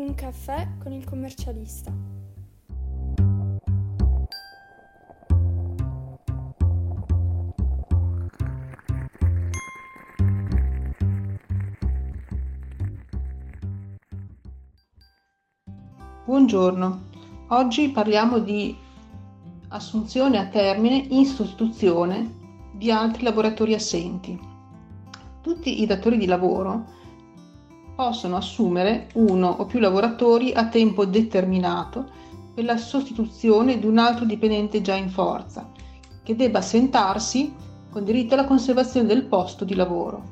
Un caffè con il commercialista. Buongiorno, oggi parliamo di assunzione a termine in sostituzione di altri lavoratori assenti. Tutti i datori di lavoro possono assumere uno o più lavoratori a tempo determinato per la sostituzione di un altro dipendente già in forza, che debba assentarsi con diritto alla conservazione del posto di lavoro.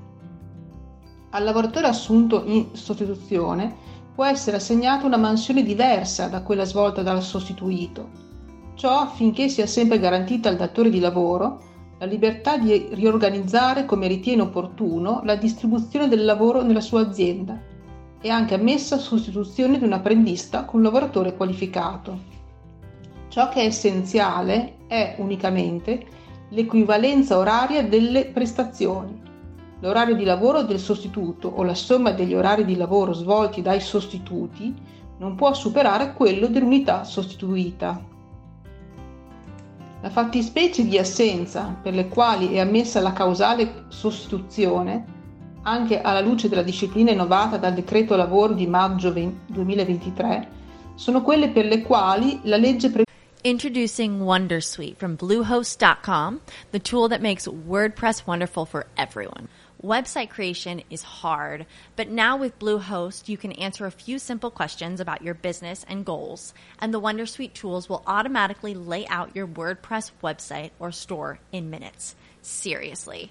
Al lavoratore assunto in sostituzione può essere assegnata una mansione diversa da quella svolta dal sostituito. Ciò affinché sia sempre garantita al datore di lavoro la libertà di riorganizzare come ritiene opportuno la distribuzione del lavoro nella sua azienda e anche ammessa sostituzione di un apprendista con un lavoratore qualificato. Ciò che è essenziale è unicamente l'equivalenza oraria delle prestazioni L'orario di lavoro del sostituto o la somma degli orari di lavoro svolti dai sostituti non può superare quello dell'unità sostituita. La fattispecie di assenza per le quali è ammessa la causale sostituzione, anche alla luce della disciplina innovata dal decreto lavoro di maggio 2023, sono quelle per le quali la legge prevede Introducing Wondersuite from Bluehost.com, the tool that makes WordPress wonderful for everyone. Website creation is hard, but now with Bluehost, you can answer a few simple questions about your business and goals, and the Wondersuite tools will automatically lay out your WordPress website or store in minutes. Seriously.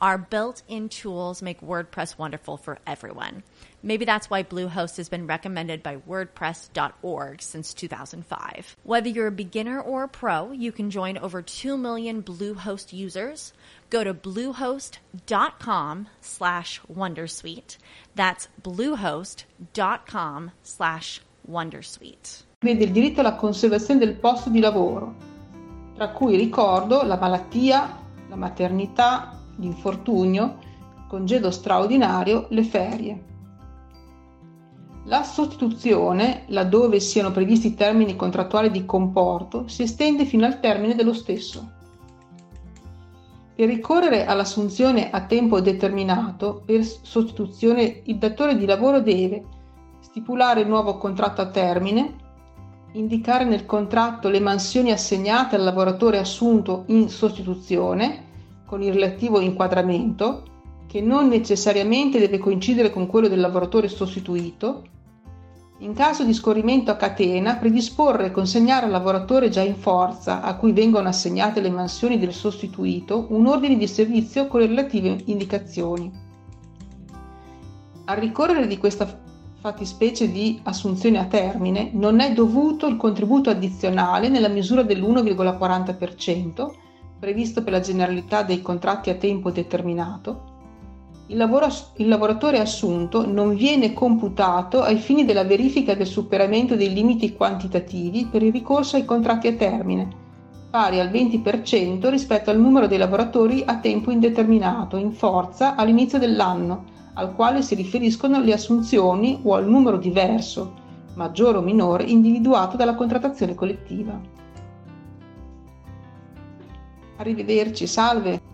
Our built in tools make WordPress wonderful for everyone. Maybe that's why Bluehost has been recommended by WordPress.org since 2005. Whether you're a beginner or a pro, you can join over 2 million Bluehost users. Go to bluehost.com slash Wondersuite. That's bluehost.com slash Wondersuite. Vede il diritto alla conservazione del posto di lavoro, tra cui ricordo la malattia, la maternità, l'infortunio, congedo straordinario, le ferie. La sostituzione, laddove siano previsti termini contrattuali di comporto, si estende fino al termine dello stesso. Per ricorrere all'assunzione a tempo determinato per sostituzione, il datore di lavoro deve stipulare il nuovo contratto a termine, indicare nel contratto le mansioni assegnate al lavoratore assunto in sostituzione, con il relativo inquadramento, che non necessariamente deve coincidere con quello del lavoratore sostituito, in caso di scorrimento a catena, predisporre e consegnare al lavoratore già in forza, a cui vengono assegnate le mansioni del sostituito, un ordine di servizio con le relative indicazioni. Al ricorrere di questa fattispecie di assunzione a termine non è dovuto il contributo addizionale nella misura dell'1,40% previsto per la generalità dei contratti a tempo determinato, il, lavoro, il, lavoratore assunto non viene computato ai fini della verifica del superamento dei limiti quantitativi per il ricorso ai contratti a termine, pari al 20% rispetto al numero dei lavoratori a tempo indeterminato in forza all'inizio dell'anno, al quale si riferiscono le assunzioni o al numero diverso, maggiore o minore, individuato dalla contrattazione collettiva. Arrivederci, salve!